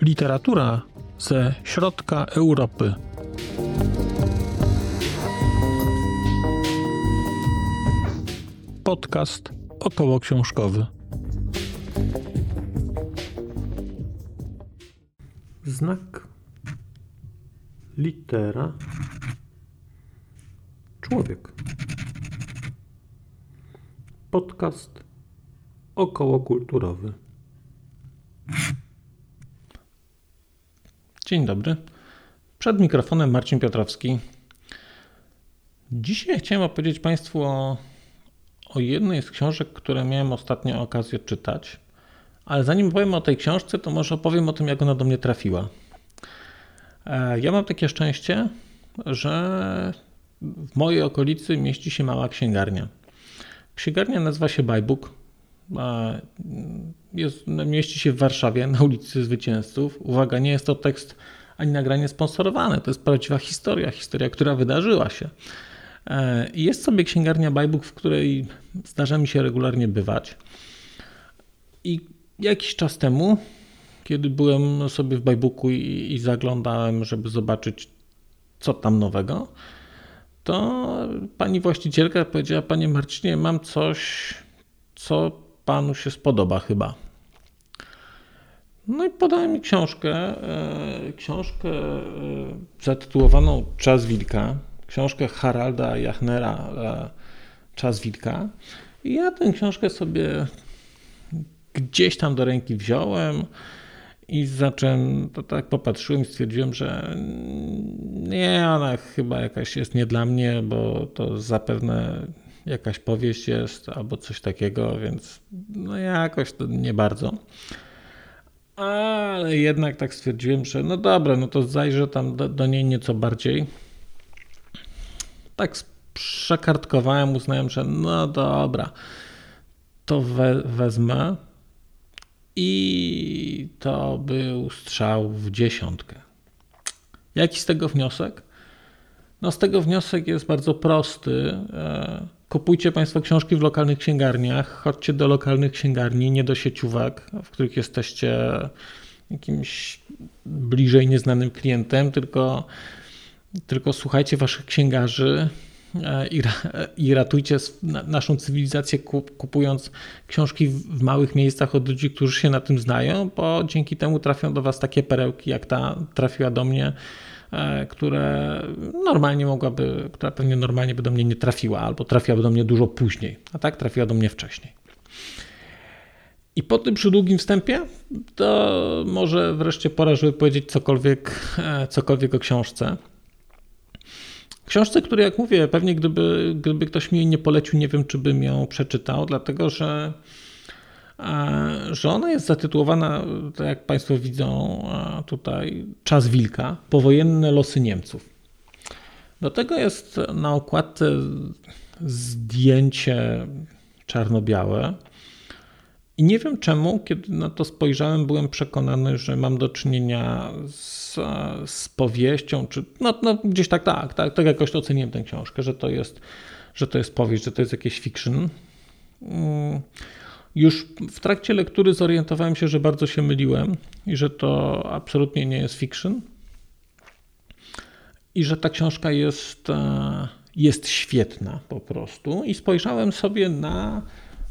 Literatura ze środka Europy. Podcast około książkowy. Znak litera człowiek. Podcast okołokulturowy. Dzień dobry. Przed mikrofonem Marcin Piotrowski. Dzisiaj chciałem opowiedzieć Państwu o, o jednej z książek, które miałem ostatnio okazję czytać. Ale zanim powiem o tej książce, to może opowiem o tym, jak ona do mnie trafiła. E, ja mam takie szczęście, że w mojej okolicy mieści się mała księgarnia. Księgarnia nazywa się Bajbuk. E, jest, mieści się w Warszawie na ulicy Zwycięzców. Uwaga, nie jest to tekst ani nagranie sponsorowane. To jest prawdziwa historia, historia, która wydarzyła się. E, jest sobie księgarnia Bajbuk, w której zdarza mi się regularnie bywać. I jakiś czas temu, kiedy byłem sobie w Bajbuku i, i zaglądałem, żeby zobaczyć, co tam nowego, to pani właścicielka powiedziała: Panie Marcinie, mam coś, co panu się spodoba chyba. No i podałem mi książkę, e, książkę e, zatytułowaną Czas Wilka, książkę Haralda Jachnera e, Czas Wilka. I ja tę książkę sobie gdzieś tam do ręki wziąłem i zacząłem, to tak popatrzyłem i stwierdziłem, że nie, ona chyba jakaś jest nie dla mnie, bo to zapewne jakaś powieść jest albo coś takiego, więc no jakoś to nie bardzo. Ale jednak tak stwierdziłem, że no dobra, no to zajrzę tam do, do niej nieco bardziej. Tak przekartkowałem, uznałem, że no dobra, to we, wezmę. I to był strzał w dziesiątkę. Jaki z tego wniosek? No z tego wniosek jest bardzo prosty. E, kupujcie Państwo książki w lokalnych księgarniach, chodźcie do lokalnych księgarni, nie do sieciówek, w których jesteście jakimś bliżej nieznanym klientem, tylko, tylko słuchajcie Waszych księgarzy, i, i ratujcie naszą cywilizację kupując książki w małych miejscach od ludzi, którzy się na tym znają, bo dzięki temu trafią do Was takie perełki, jak ta trafiła do mnie, e, które normalnie mogłaby, która pewnie normalnie by do mnie nie trafiła, albo trafiłaby do mnie dużo później, a tak trafiła do mnie wcześniej. I po tym przydługim wstępie, to może wreszcie pora, żeby powiedzieć cokolwiek, e, cokolwiek o książce. Książce, której jak mówię, pewnie gdyby, gdyby ktoś mi jej nie polecił, nie wiem, czy bym ją przeczytał, dlatego że, e, że ona jest zatytułowana, tak jak Państwo widzą tutaj, Czas Wilka, powojenne losy Niemców. Do tego jest na okładce zdjęcie czarno-białe. I nie wiem czemu, kiedy na to spojrzałem, byłem przekonany, że mam do czynienia z, z powieścią, czy no, no, gdzieś tak, tak, tak, tak jakoś oceniłem tę książkę, że to jest, że to jest powieść, że to jest jakieś fiction. Mm, już w trakcie lektury zorientowałem się, że bardzo się myliłem i że to absolutnie nie jest fiction. I że ta książka jest, e, jest świetna po prostu. I spojrzałem sobie na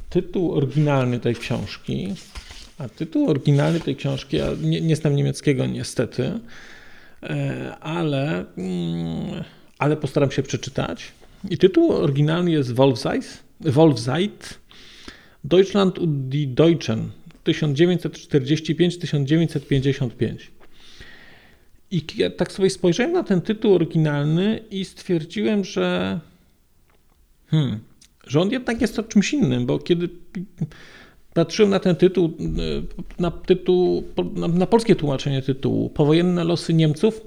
tytuł oryginalny tej książki, a tytuł oryginalny tej książki, ja nie, nie znam niemieckiego niestety, e, ale, mm, ale postaram się przeczytać. I tytuł oryginalny jest Wolfseid Deutschland und die Deutschen 1945-1955. I ja tak sobie spojrzałem na ten tytuł oryginalny i stwierdziłem, że hmm, że on jednak jest to czymś innym, bo kiedy patrzyłem na ten tytuł, na, tytuł, na, na polskie tłumaczenie tytułu, powojenne losy Niemców,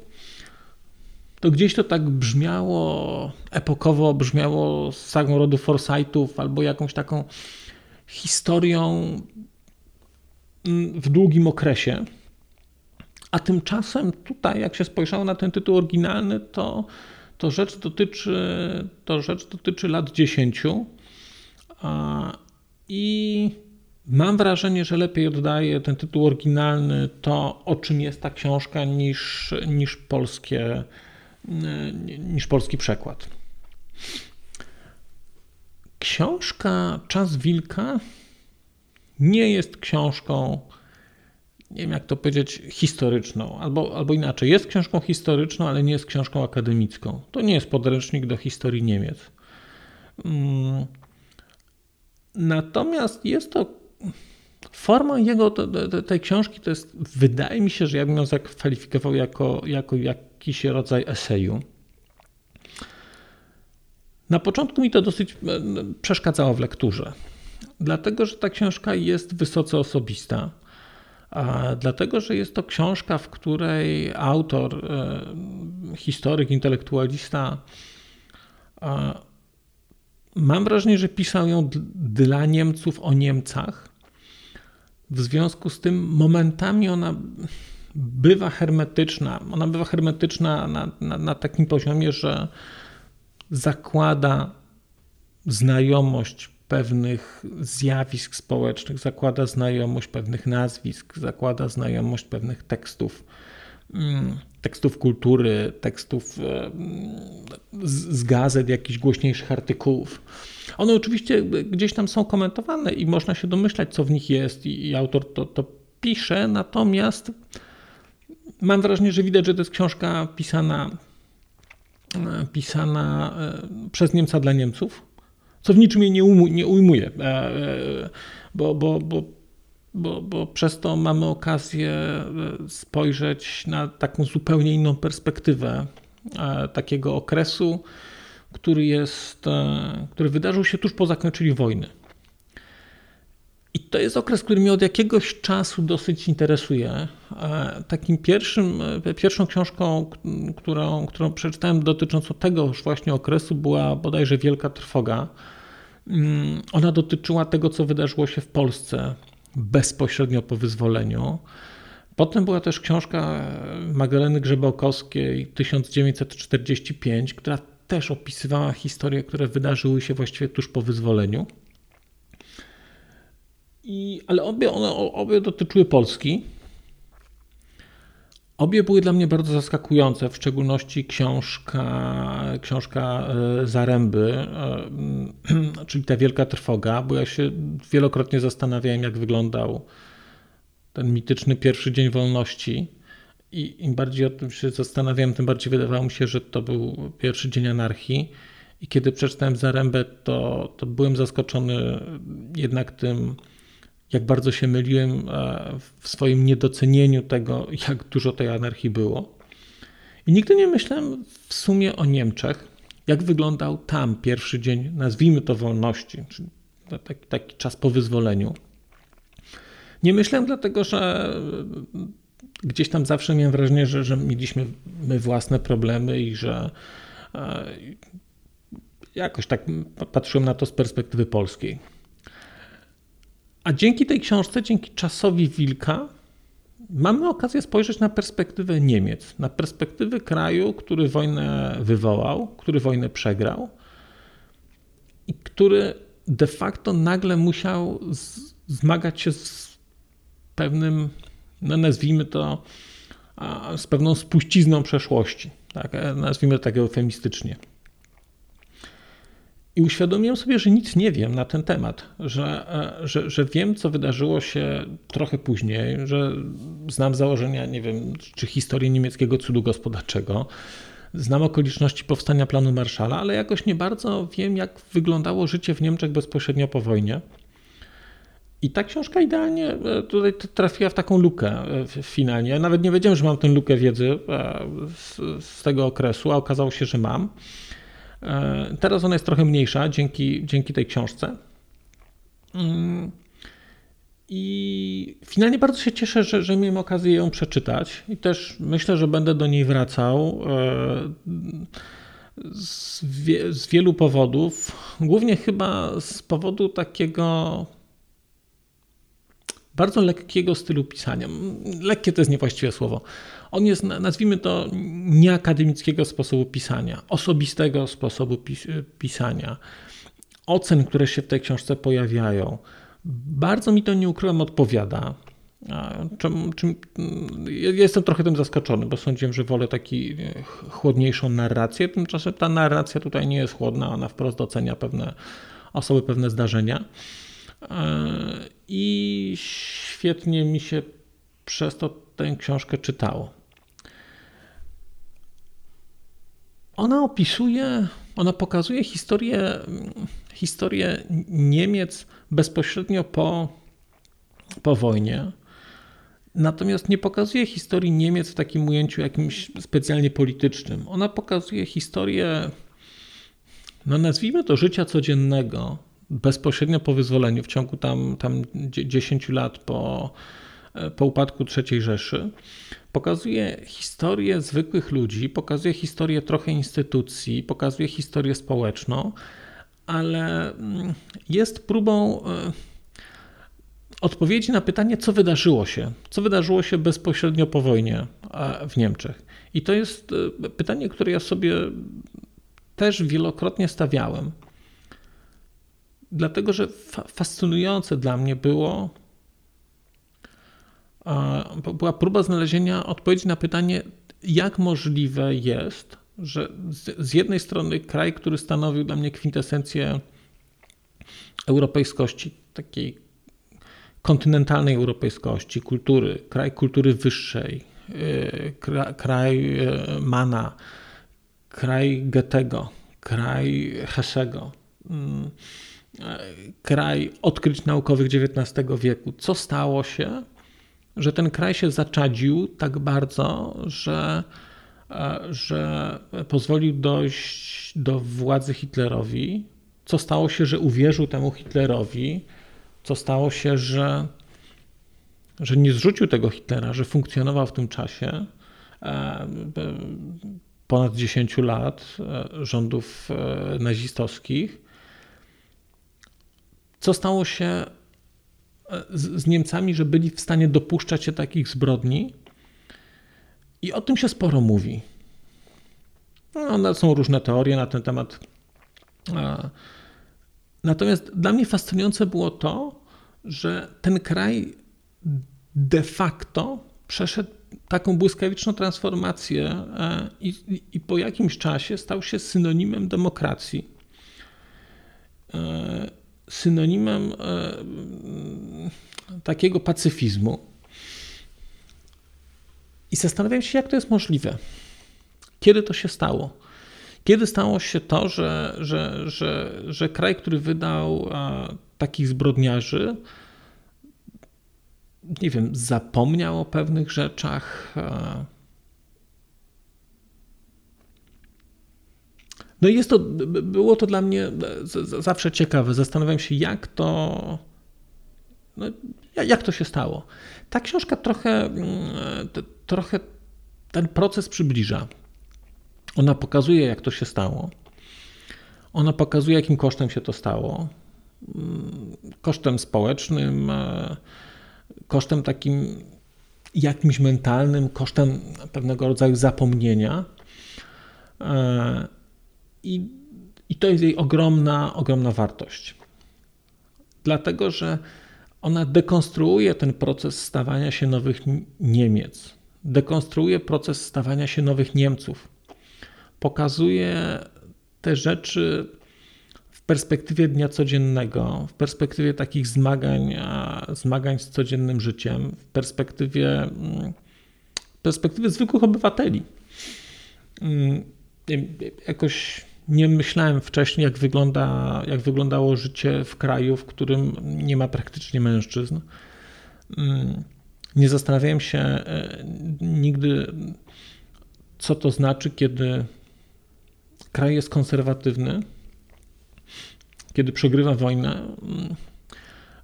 to gdzieś to tak brzmiało epokowo, brzmiało z sagą rodu Forsythów albo jakąś taką historią w długim okresie. A tymczasem tutaj, jak się spojrzało na ten tytuł oryginalny, to to rzecz dotyczy, to rzecz dotyczy lat 10 i mam wrażenie, że lepiej oddaje ten tytuł oryginalny to, o czym jest ta książka, niż, niż, polskie, niż polski przekład. Książka Czas Wilka nie jest książką, nie wiem jak to powiedzieć, historyczną, albo, albo inaczej, jest książką historyczną, ale nie jest książką akademicką. To nie jest podręcznik do historii Niemiec. Mm. Natomiast jest to forma jego, tej książki, to jest, wydaje mi się, że ja bym ją zakwalifikował jako, jako jakiś rodzaj eseju. Na początku mi to dosyć e, przeszkadzało w lekturze, dlatego że ta książka jest wysoce osobista. Dlatego, że jest to książka, w której autor, e, historyk, intelektualista, mam wrażenie, że pisał ją dla Niemców o Niemcach. W związku z tym momentami ona bywa hermetyczna. Ona bywa hermetyczna na, na, na takim poziomie, że zakłada znajomość pewnych zjawisk społecznych, zakłada znajomość pewnych nazwisk, zakłada znajomość pewnych tekstów, mm, tekstów kultury, tekstów e, z gazet, jakichś głośniejszych artykułów. One oczywiście gdzieś tam są komentowane i można się domyślać, co w nich jest, i autor to, to pisze, natomiast mam wrażenie, że widać, że to jest książka pisana E, pisana e, przez Niemca dla Niemców, co w niczym jej nie, ujmuje, e, bo, bo, bo, bo, bo przez to mamy okazję spojrzeć na taką zupełnie inną perspektywę takiego okresu, który jest, który wydarzył się tuż po zakończeniu wojny. I to jest okres, który mnie od jakiegoś czasu dosyć interesuje. Takim pierwszym, pierwszą książką, którą, którą przeczytałem dotyczącą tego już właśnie okresu była bodajże Wielka Trwoga. Mm, ona dotyczyła tego, co wydarzyło się w Polsce bezpośrednio po wyzwoleniu. Potem była też książka Magdaleny Grzebałkowskiej 1945, która też opisywała historie, które wydarzyły się właściwie tuż po wyzwoleniu. I, ale obie, one, obie dotyczyły Polski. Obie były dla mnie bardzo zaskakujące, w szczególności książka, książka e, Zaręby, e, czyli ta wielka trwoga, bo ja się wielokrotnie zastanawiałem, jak wyglądał ten mityczny pierwszy dzień wolności. I im bardziej o tym się zastanawiałem, tym bardziej wydawało mi się, że to był pierwszy dzień anarchii. I kiedy przeczytałem Zarębę, to, to byłem zaskoczony jednak tym, jak bardzo się myliłem e, w swoim niedocenieniu tego, jak dużo tej anarchii było. I nigdy nie myślałem w sumie o Niemczech, jak wyglądał tam pierwszy dzień, nazwijmy to wolności, czyli taki, taki czas po wyzwoleniu. Nie myślałem dlatego, że gdzieś tam zawsze miałem wrażenie, że, że mieliśmy my własne problemy i że e, jakoś tak patrzyłem na to z perspektywy polskiej. A dzięki tej książce, dzięki czasowi Wilka, mamy okazję spojrzeć na perspektywę Niemiec, na perspektywę kraju, który wojnę wywołał, który wojnę przegrał i który de facto nagle musiał zmagać się z pewnym, no nazwijmy to, z pewną spuścizną przeszłości. Tak? Nazwijmy to tak eufemistycznie. I uświadomiłem sobie, że nic nie wiem na ten temat, że, e, że, że wiem, co wydarzyło się trochę później, że znam założenia, nie wiem, czy historię niemieckiego cudu gospodarczego, znam okoliczności powstania planu Marszala, ale jakoś nie bardzo wiem, jak wyglądało życie w Niemczech bezpośrednio po wojnie. I ta książka idealnie e, tutaj trafiła w taką lukę e, finalnie. Nawet nie wiedziałem, że mam tę lukę wiedzy z, z tego okresu, a okazało się, że mam. E, teraz ona jest trochę mniejsza dzięki, dzięki tej książce. Mm. I finalnie bardzo się cieszę, że, że miałem okazję ją przeczytać i też myślę, że będę do niej wracał e, z, wie, z wielu powodów. Głównie chyba z powodu takiego bardzo lekkiego stylu pisania. Lekkie to jest niewłaściwe słowo. On jest, nazwijmy to, nieakademickiego sposobu pisania, osobistego sposobu pis pisania, ocen, które się w tej książce pojawiają. Bardzo mi to nie ukrywam odpowiada. Czym, czym, jestem trochę tym zaskoczony, bo sądziłem, że wolę taki chłodniejszą narrację. Tymczasem ta narracja tutaj nie jest chłodna, ona wprost docenia pewne osoby, pewne zdarzenia. I świetnie mi się przez to tę książkę czytało. Ona opisuje, ona pokazuje historię, historię Niemiec bezpośrednio po, po wojnie. Natomiast nie pokazuje historii Niemiec w takim ujęciu jakimś specjalnie politycznym. Ona pokazuje historię, no nazwijmy to życia codziennego, bezpośrednio po wyzwoleniu, w ciągu tam, tam 10 lat po, po upadku III Rzeszy. Pokazuje historię zwykłych ludzi, pokazuje historię trochę instytucji, pokazuje historię społeczną, ale mm, jest próbą e, odpowiedzi na pytanie, co wydarzyło się, co wydarzyło się bezpośrednio po wojnie w Niemczech. I to jest e, pytanie, które ja sobie też wielokrotnie stawiałem. Dlatego, że fascynujące dla mnie było, była próba znalezienia odpowiedzi na pytanie, jak możliwe jest, że z jednej strony kraj, który stanowił dla mnie kwintesencję europejskości, takiej kontynentalnej europejskości, kultury, kraj kultury wyższej, y, kraj y, Mana, kraj Goethego, kraj Hessego, mm, kraj odkryć naukowych XIX wieku. Co stało się, że ten kraj się zaczadził tak bardzo, że, e, że pozwolił dojść do władzy Hitlerowi? Co stało się, że uwierzył temu Hitlerowi? Co stało się, że, że nie zrzucił tego Hitlera, że funkcjonował w tym czasie? E, ponad 10 lat e, rządów nazistowskich co stało się e, z, z Niemcami, że byli w stanie dopuszczać się takich zbrodni. I o tym się sporo mówi. No, są różne teorie na ten temat. Natomiast dla mnie fascynujące było to, że ten kraj de facto przeszedł taką błyskawiczną transformację e, i, i po jakimś czasie stał się synonimem demokracji. E, synonimem e, takiego pacyfizmu. I zastanawiam się, jak to jest możliwe. Kiedy to się stało? Kiedy stało się to, że, że, że, że kraj, który wydał takich zbrodniarzy, nie wiem, zapomniał o pewnych rzeczach, No i jest to, było to dla mnie zawsze ciekawe. Zastanawiam się, jak to, no, jak to się stało. Ta książka trochę, mm, trochę ten proces przybliża. Ona pokazuje, jak to się stało. Ona pokazuje, jakim kosztem się to stało. Mm, kosztem społecznym, e, kosztem takim jakimś mentalnym, kosztem pewnego rodzaju zapomnienia. I, I to jest jej ogromna, ogromna wartość. Dlatego, że ona dekonstruuje ten proces stawania się nowych Niemiec, dekonstruuje proces stawania się nowych Niemców, pokazuje te rzeczy w perspektywie dnia codziennego, w perspektywie takich zmagań, zmagań z codziennym życiem, w perspektywie, mm, w perspektywie zwykłych obywateli. Mm, jakoś nie myślałem wcześniej, jak, wygląda, jak wyglądało życie w kraju, w którym nie ma praktycznie mężczyzn. Mm, nie zastanawiałem się e, nigdy, co to znaczy, kiedy kraj jest konserwatywny, kiedy przegrywa wojnę, mm,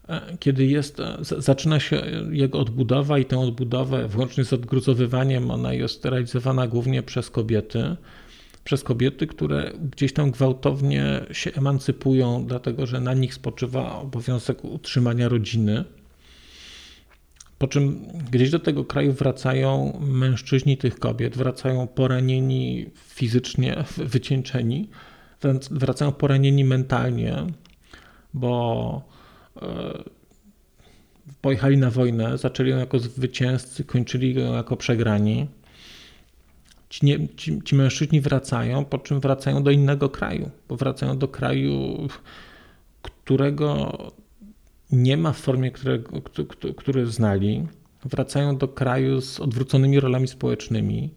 e, kiedy jest, e, zaczyna się jego odbudowa i tę odbudowę, włącznie z odgruzowywaniem, ona jest realizowana głównie przez kobiety przez kobiety, które gdzieś tam gwałtownie się emancypują, dlatego że na nich spoczywa obowiązek utrzymania rodziny. Po czym gdzieś do tego kraju wracają mężczyźni tych kobiet, wracają poranieni fizycznie, wycieńczeni, wracają poranieni mentalnie, bo e, pojechali na wojnę, zaczęli ją jako zwycięzcy, kończyli ją jako przegrani. Ci, nie, ci, ci, mężczyźni wracają, po czym wracają do innego kraju, bo wracają do kraju, którego nie ma w formie, którego, który, który znali. Wracają do kraju z odwróconymi rolami społecznymi.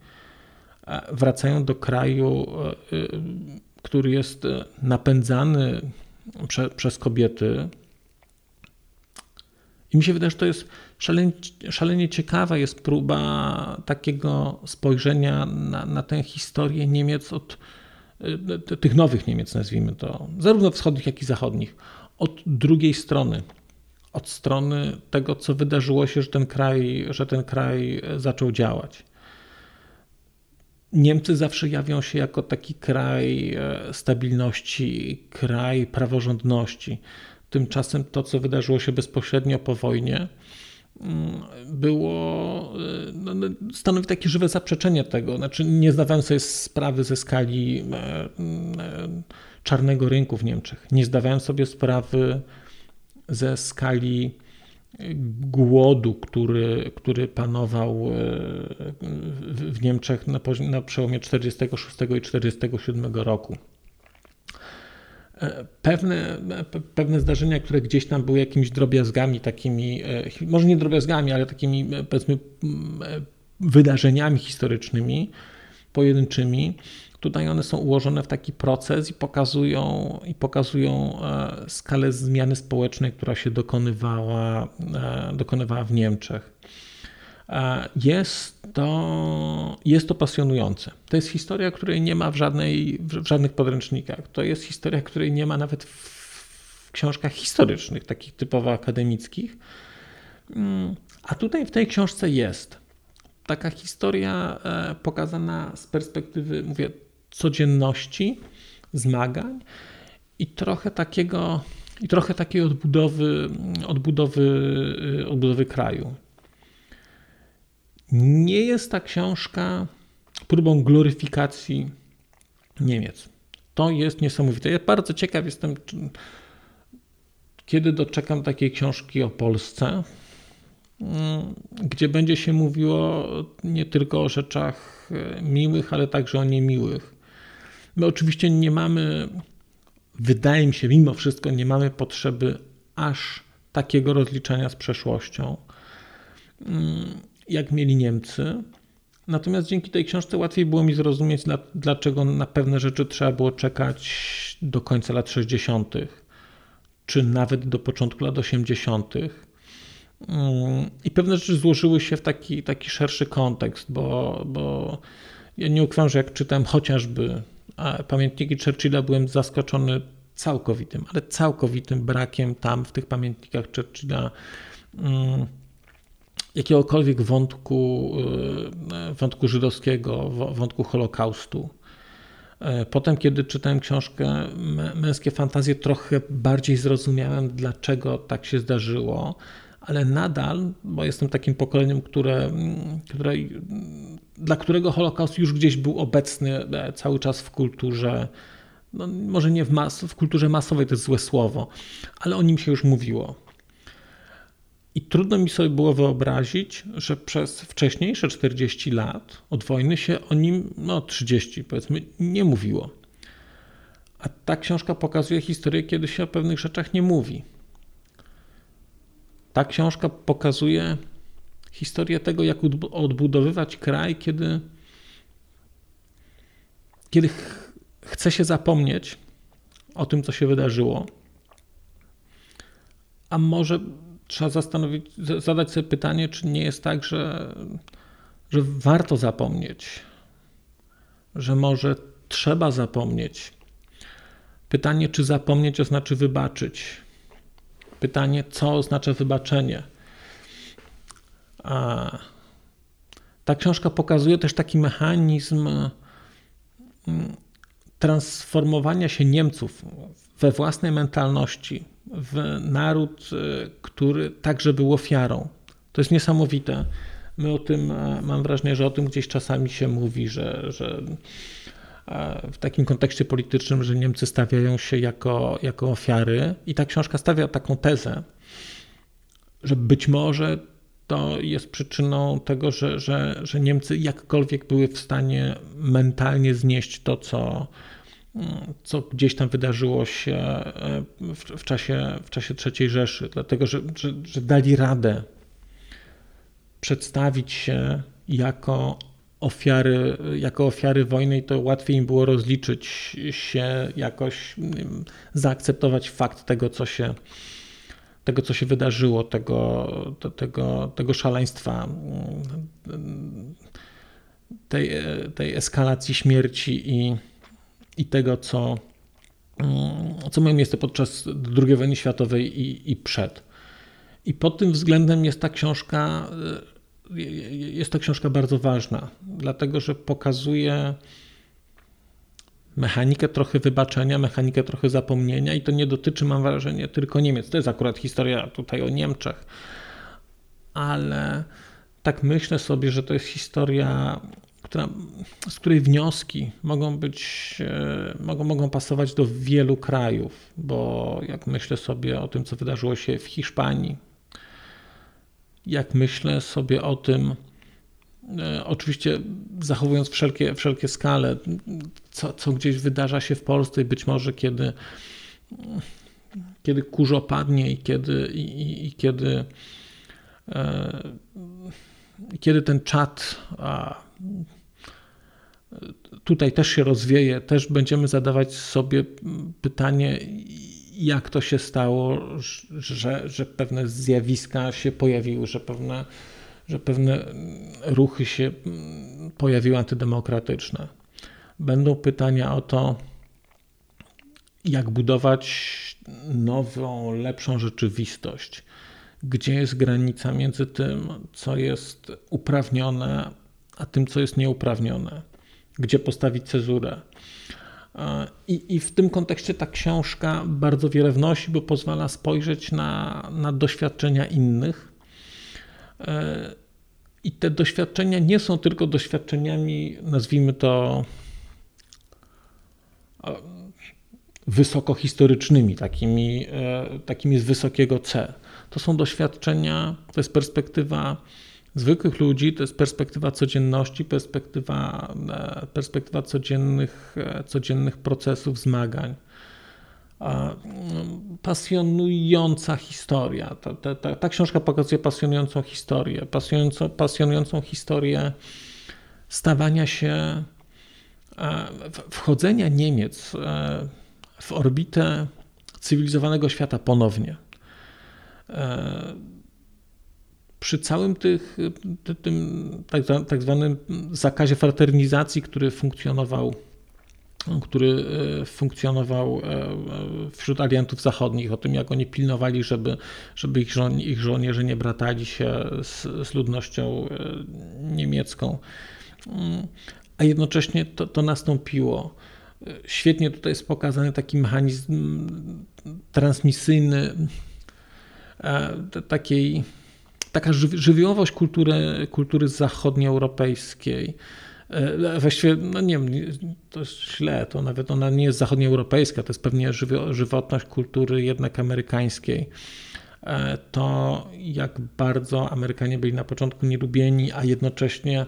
Wracają do kraju, e, e, który jest napędzany prze, przez kobiety, i mi się wydaje, że to jest szalenie, szalenie ciekawa jest próba takiego spojrzenia na, na tę historię Niemiec od e, tych nowych Niemiec, nazwijmy to, zarówno wschodnich, jak i zachodnich, od drugiej strony, od strony tego, co wydarzyło się, że ten kraj, że ten kraj zaczął działać. Niemcy zawsze jawią się jako taki kraj e, stabilności, kraj praworządności. Tymczasem to, co wydarzyło się bezpośrednio po wojnie, mm, było, y, no, no, stanowi takie żywe zaprzeczenie tego. Znaczy, nie zdawałem sobie sprawy ze skali e, e, czarnego rynku w Niemczech. Nie zdawałem sobie sprawy ze skali głodu, który, który panował e, w Niemczech na, na przełomie 46 i 47 roku pewne, pewne zdarzenia, które gdzieś tam były jakimiś drobiazgami, takimi, e, może nie drobiazgami, ale takimi e, powiedzmy e, wydarzeniami historycznymi, pojedynczymi. Tutaj one są ułożone w taki proces i pokazują, i pokazują skalę zmiany społecznej, która się dokonywała, dokonywała w Niemczech. Jest to, jest to pasjonujące. To jest historia, której nie ma w, żadnej, w żadnych podręcznikach. To jest historia, której nie ma nawet w książkach historycznych, takich typowo akademickich. Mm, a tutaj w tej książce jest taka historia e, pokazana z perspektywy, mówię, codzienności, zmagań i trochę takiego, i trochę takiej odbudowy, odbudowy, e, odbudowy kraju. Nie jest ta książka próbą gloryfikacji Niemiec. To jest niesamowite. Ja bardzo ciekaw jestem, kiedy doczekam takiej książki o Polsce, mm, gdzie będzie się mówiło nie tylko o rzeczach e, miłych, ale także o niemiłych. My oczywiście nie mamy, wydaje mi się, mimo wszystko, nie mamy potrzeby aż takiego rozliczania z przeszłością. Jak mieli Niemcy. Natomiast dzięki tej książce łatwiej było mi zrozumieć, dlaczego na pewne rzeczy trzeba było czekać do końca lat 60., czy nawet do początku lat 80. Mm, I pewne rzeczy złożyły się w taki, taki szerszy kontekst, bo, bo ja nie ukrywam, że jak czytałem chociażby pamiętniki Churchilla, byłem zaskoczony całkowitym, ale całkowitym brakiem tam w tych pamiętnikach Churchilla mm, jakiegokolwiek wątku, e, wątku żydowskiego, wątku Holokaustu. E, potem, kiedy czytałem książkę Męskie Fantazje, trochę bardziej zrozumiałem, dlaczego tak się zdarzyło, ale nadal, bo jestem takim pokoleniem, które, które, dla którego Holokaust już gdzieś był obecny e, cały czas w kulturze, no może nie w, mas, w kulturze masowej, to jest złe słowo, ale o nim się już mówiło. I trudno mi sobie było wyobrazić, że przez wcześniejsze 40 lat od wojny się o nim, no 30 powiedzmy, nie mówiło. A ta książka pokazuje historię, kiedy się o pewnych rzeczach nie mówi. Ta książka pokazuje historię tego, jak odbudowywać kraj, kiedy, kiedy ch chce się zapomnieć o tym, co się wydarzyło. A może trzeba zastanowić, zadać sobie pytanie, czy nie jest tak, że, że warto zapomnieć, że może trzeba zapomnieć. Pytanie, czy zapomnieć oznacza wybaczyć. Pytanie, co oznacza wybaczenie. A ta książka pokazuje też taki mechanizm mm, transformowania się Niemców we własnej mentalności w naród, e, który także był ofiarą. To jest niesamowite. My o tym, mam wrażenie, że o tym gdzieś czasami się mówi, że, że w takim kontekście politycznym, że Niemcy stawiają się jako, jako ofiary i ta książka stawia taką tezę, że być może to jest przyczyną tego, że, że, że Niemcy jakkolwiek były w stanie mentalnie znieść to, co, co gdzieś tam wydarzyło się e, w, w czasie, w czasie III Rzeszy, dlatego że, że, że dali radę przedstawić się jako ofiary, jako ofiary wojny i to łatwiej im było rozliczyć się jakoś, zaakceptować fakt tego, co się, tego, co się wydarzyło, tego, tego, tego szaleństwa, tej, tej eskalacji śmierci i, i tego, co, co miało miejsce podczas II wojny światowej i, i przed. I pod tym względem jest ta książka jest to książka bardzo ważna, dlatego że pokazuje mechanikę trochę wybaczenia, mechanikę trochę zapomnienia i to nie dotyczy, mam wrażenie, tylko Niemiec. To jest akurat historia tutaj o Niemczech, ale tak myślę sobie, że to jest historia, która, z której wnioski mogą być, e, mogą, mogą pasować do wielu krajów, bo jak myślę sobie o tym, co wydarzyło się w Hiszpanii, jak myślę sobie o tym, e, oczywiście zachowując wszelkie, wszelkie skale, co, co gdzieś wydarza się w Polsce i być może kiedy, kiedy kurz opadnie i kiedy, i, i, i kiedy, e, kiedy ten czat a, tutaj też się rozwieje, też będziemy zadawać sobie pytanie, jak to się stało, że, że pewne zjawiska się pojawiły, że pewne, że pewne ruchy się pojawiły antydemokratyczne. Będą pytania o to, jak budować nową, lepszą rzeczywistość. Gdzie jest granica między tym, co jest uprawnione, a tym, co jest nieuprawnione? Gdzie postawić cezurę? I, I, w tym kontekście ta książka bardzo wiele wnosi, bo pozwala spojrzeć na, na doświadczenia innych. E, I te doświadczenia nie są tylko doświadczeniami, nazwijmy to, wysokohistorycznymi, takimi, e, takimi z wysokiego C. To są doświadczenia, to jest perspektywa zwykłych ludzi, to jest perspektywa codzienności, perspektywa, e, perspektywa codziennych, e, codziennych procesów, zmagań. Mm, pasjonująca historia. Ta, ta, ta, ta, książka pokazuje pasjonującą historię, pasjonującą, pasjonującą historię stawania się, e, wchodzenia Niemiec w orbitę cywilizowanego świata ponownie przy całym tych, tym tak, tak zwanym zakazie fraternizacji, który funkcjonował który e, funkcjonował e, wśród aliantów zachodnich, o tym jak oni pilnowali, żeby, żeby ich, żo ich żołnierze nie bratali się z, z ludnością e, niemiecką. Mm, a jednocześnie to, to nastąpiło. Świetnie tutaj jest pokazany taki mechanizm transmisyjny takiej taka żywiołowość kultury, kultury zachodnioeuropejskiej. E, właściwie, no nie wiem, to jest źle, to nawet ona nie jest zachodnioeuropejska, to jest pewnie żywotność kultury jednak amerykańskiej. E, to jak bardzo Amerykanie byli na początku nielubieni, a jednocześnie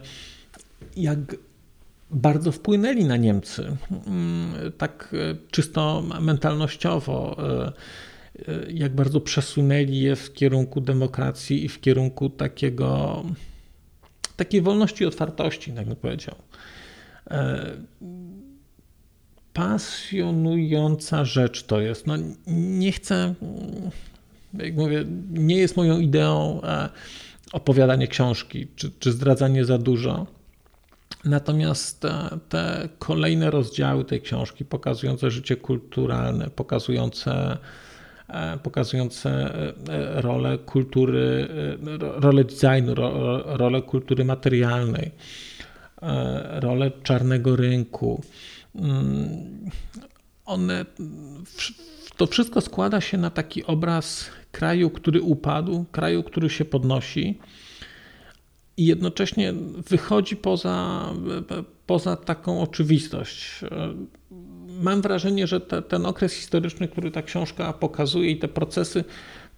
jak bardzo wpłynęli na Niemcy, mm, tak e, czysto mentalnościowo jak bardzo przesunęli je w kierunku demokracji i w kierunku takiego, takiej wolności i otwartości, tak bym powiedział. E, pasjonująca rzecz to jest. No, nie chcę, jak mówię, nie jest moją ideą e, opowiadanie książki czy, czy zdradzanie za dużo. Natomiast te, te, kolejne rozdziały tej książki, pokazujące życie kulturalne, pokazujące E, pokazujące e, rolę kultury, e, rolę designu, rolę kultury materialnej, rolę czarnego rynku. Mm, one to wszystko składa się na taki obraz kraju, który upadł, kraju, który się podnosi i jednocześnie wychodzi poza, poza taką oczywistość. Mam wrażenie, że te, ten okres historyczny, który ta książka pokazuje i te procesy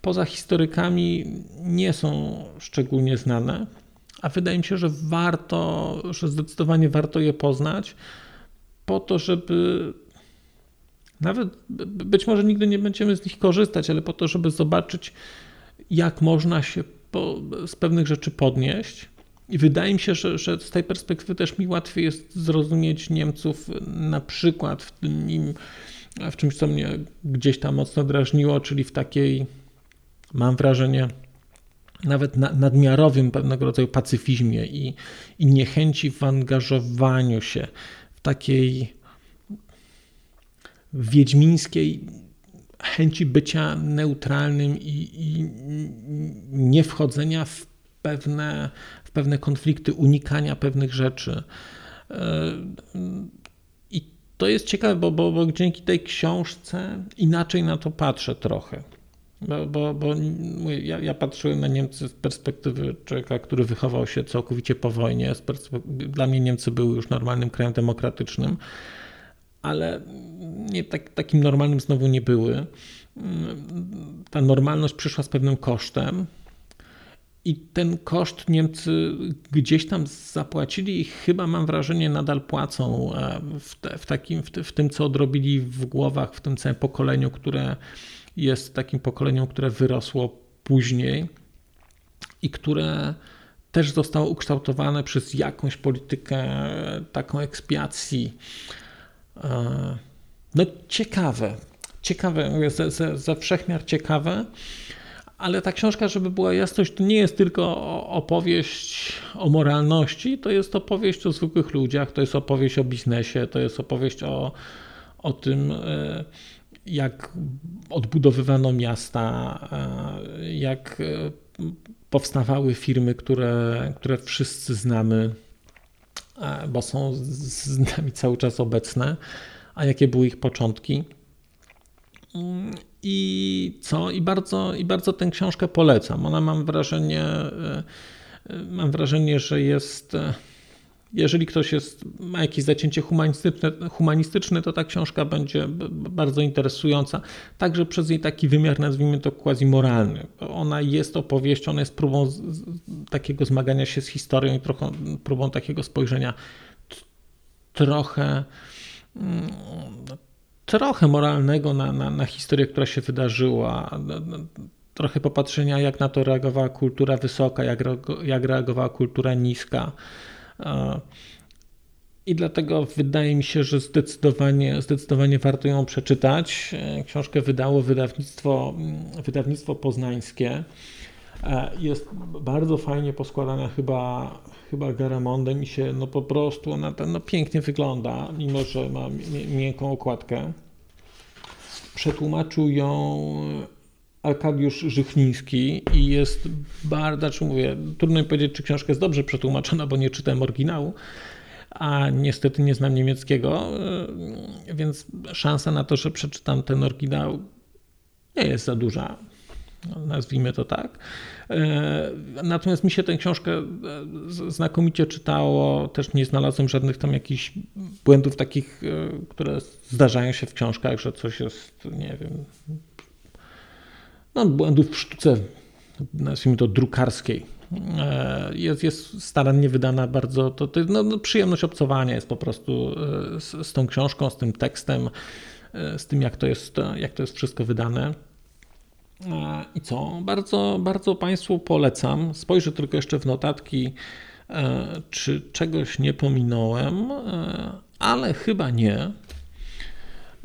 poza historykami nie są szczególnie znane, a wydaje mi się, że warto, że zdecydowanie warto je poznać po to, żeby nawet być może nigdy nie będziemy z nich korzystać, ale po to, żeby zobaczyć, jak można się po, z pewnych rzeczy podnieść. I wydaje mi się, że, że z tej perspektywy też mi łatwiej jest zrozumieć Niemców na przykład w tym, w czymś, co mnie gdzieś tam mocno drażniło, czyli w takiej, mam wrażenie, nawet nadmiarowym pewnego rodzaju pacyfizmie i, i niechęci w angażowaniu się w takiej wiedźmińskiej chęci bycia neutralnym i, i nie wchodzenia w pewne, pewne konflikty, unikania pewnych rzeczy. E, I to jest ciekawe, bo, bo, bo dzięki tej książce inaczej na to patrzę trochę. Bo, bo, bo ja, ja, patrzyłem na Niemcy z perspektywy człowieka, który wychował się całkowicie po wojnie. Dla mnie Niemcy były już normalnym krajem demokratycznym ale nie, tak, takim normalnym znowu nie były. Ta normalność przyszła z pewnym kosztem. I ten koszt Niemcy gdzieś tam zapłacili i chyba mam wrażenie nadal płacą e, w, te, w, takim, w, w, tym, co odrobili w głowach, w tym całym pokoleniu, które jest takim pokoleniem, które wyrosło później i które też zostało ukształtowane przez jakąś politykę taką ekspiacji. No ciekawe, ciekawe, za, za, za wszechmiar ciekawe, ale ta książka, żeby była jasność, to nie jest tylko opowieść o moralności, to jest opowieść o zwykłych ludziach, to jest opowieść o biznesie, to jest opowieść o, o tym, e, jak odbudowywano miasta, e, jak e, powstawały firmy, które, które wszyscy znamy bo są z nami cały czas obecne, a jakie były ich początki. I co? I bardzo, i bardzo tę książkę polecam. Ona mam wrażenie, e, mam wrażenie, że jest e, jeżeli ktoś jest, ma jakieś zacięcie humanistyczne, humanistyczne, to ta książka będzie bardzo interesująca, także przez jej taki wymiar, nazwijmy to quasi-moralny. Ona jest opowieścią, ona jest próbą z, z, takiego zmagania się z historią i trochę, próbą takiego spojrzenia trochę mm, trochę moralnego na, na, na historię, która się wydarzyła, trochę popatrzenia, jak na to reagowała kultura wysoka, jak, jak reagowała kultura niska. I dlatego wydaje mi się, że zdecydowanie, zdecydowanie warto ją przeczytać. Książkę wydało wydawnictwo, wydawnictwo poznańskie. Jest bardzo fajnie poskładana chyba, chyba Garamondem i się no po prostu ona no pięknie wygląda, mimo że ma miękką okładkę. Przetłumaczył ją Arkadiusz Żychniński i jest bardzo, znaczy mówię, trudno mi powiedzieć, czy książka jest dobrze przetłumaczona, bo nie czytałem oryginału, a niestety nie znam niemieckiego, e, więc szansa na to, że przeczytam ten oryginał nie jest za duża, nazwijmy to tak. E, natomiast mi się tę książkę e, znakomicie czytało, też nie znalazłem żadnych tam jakichś błędów takich, które zdarzają się w książkach, że coś jest, nie wiem, no, błędów w sztuce, nazwijmy to drukarskiej. E, jest, jest starannie wydana bardzo, to, to no, no, przyjemność obcowania jest po prostu e, z, z tą książką, z tym tekstem, e, z tym jak to jest, jak to jest wszystko wydane. I co? Bardzo, bardzo Państwu polecam. Spojrzę tylko jeszcze w notatki, czy czegoś nie pominąłem, ale chyba nie.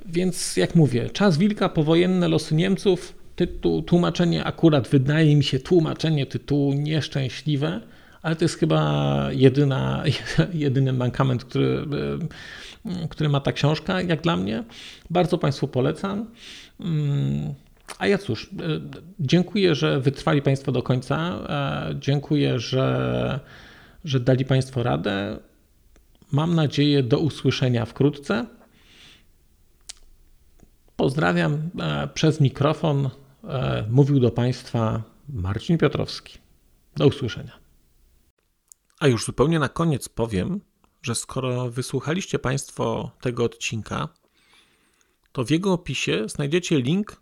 Więc jak mówię, czas wilka, powojenne losy Niemców, tytuł, tłumaczenie akurat wydaje mi się tłumaczenie tytułu nieszczęśliwe, ale to jest chyba jedyna, jedyny mankament, który, który ma ta książka, jak dla mnie. Bardzo Państwu polecam. A ja cóż, dziękuję, że wytrwali Państwo do końca. E, dziękuję, że, że dali Państwo radę. Mam nadzieję do usłyszenia wkrótce. pozdrawiam e, przez mikrofon. E, mówił do Państwa Marcin Piotrowski. Do usłyszenia. A już zupełnie na koniec powiem, że skoro wysłuchaliście Państwo tego odcinka, to w jego opisie znajdziecie link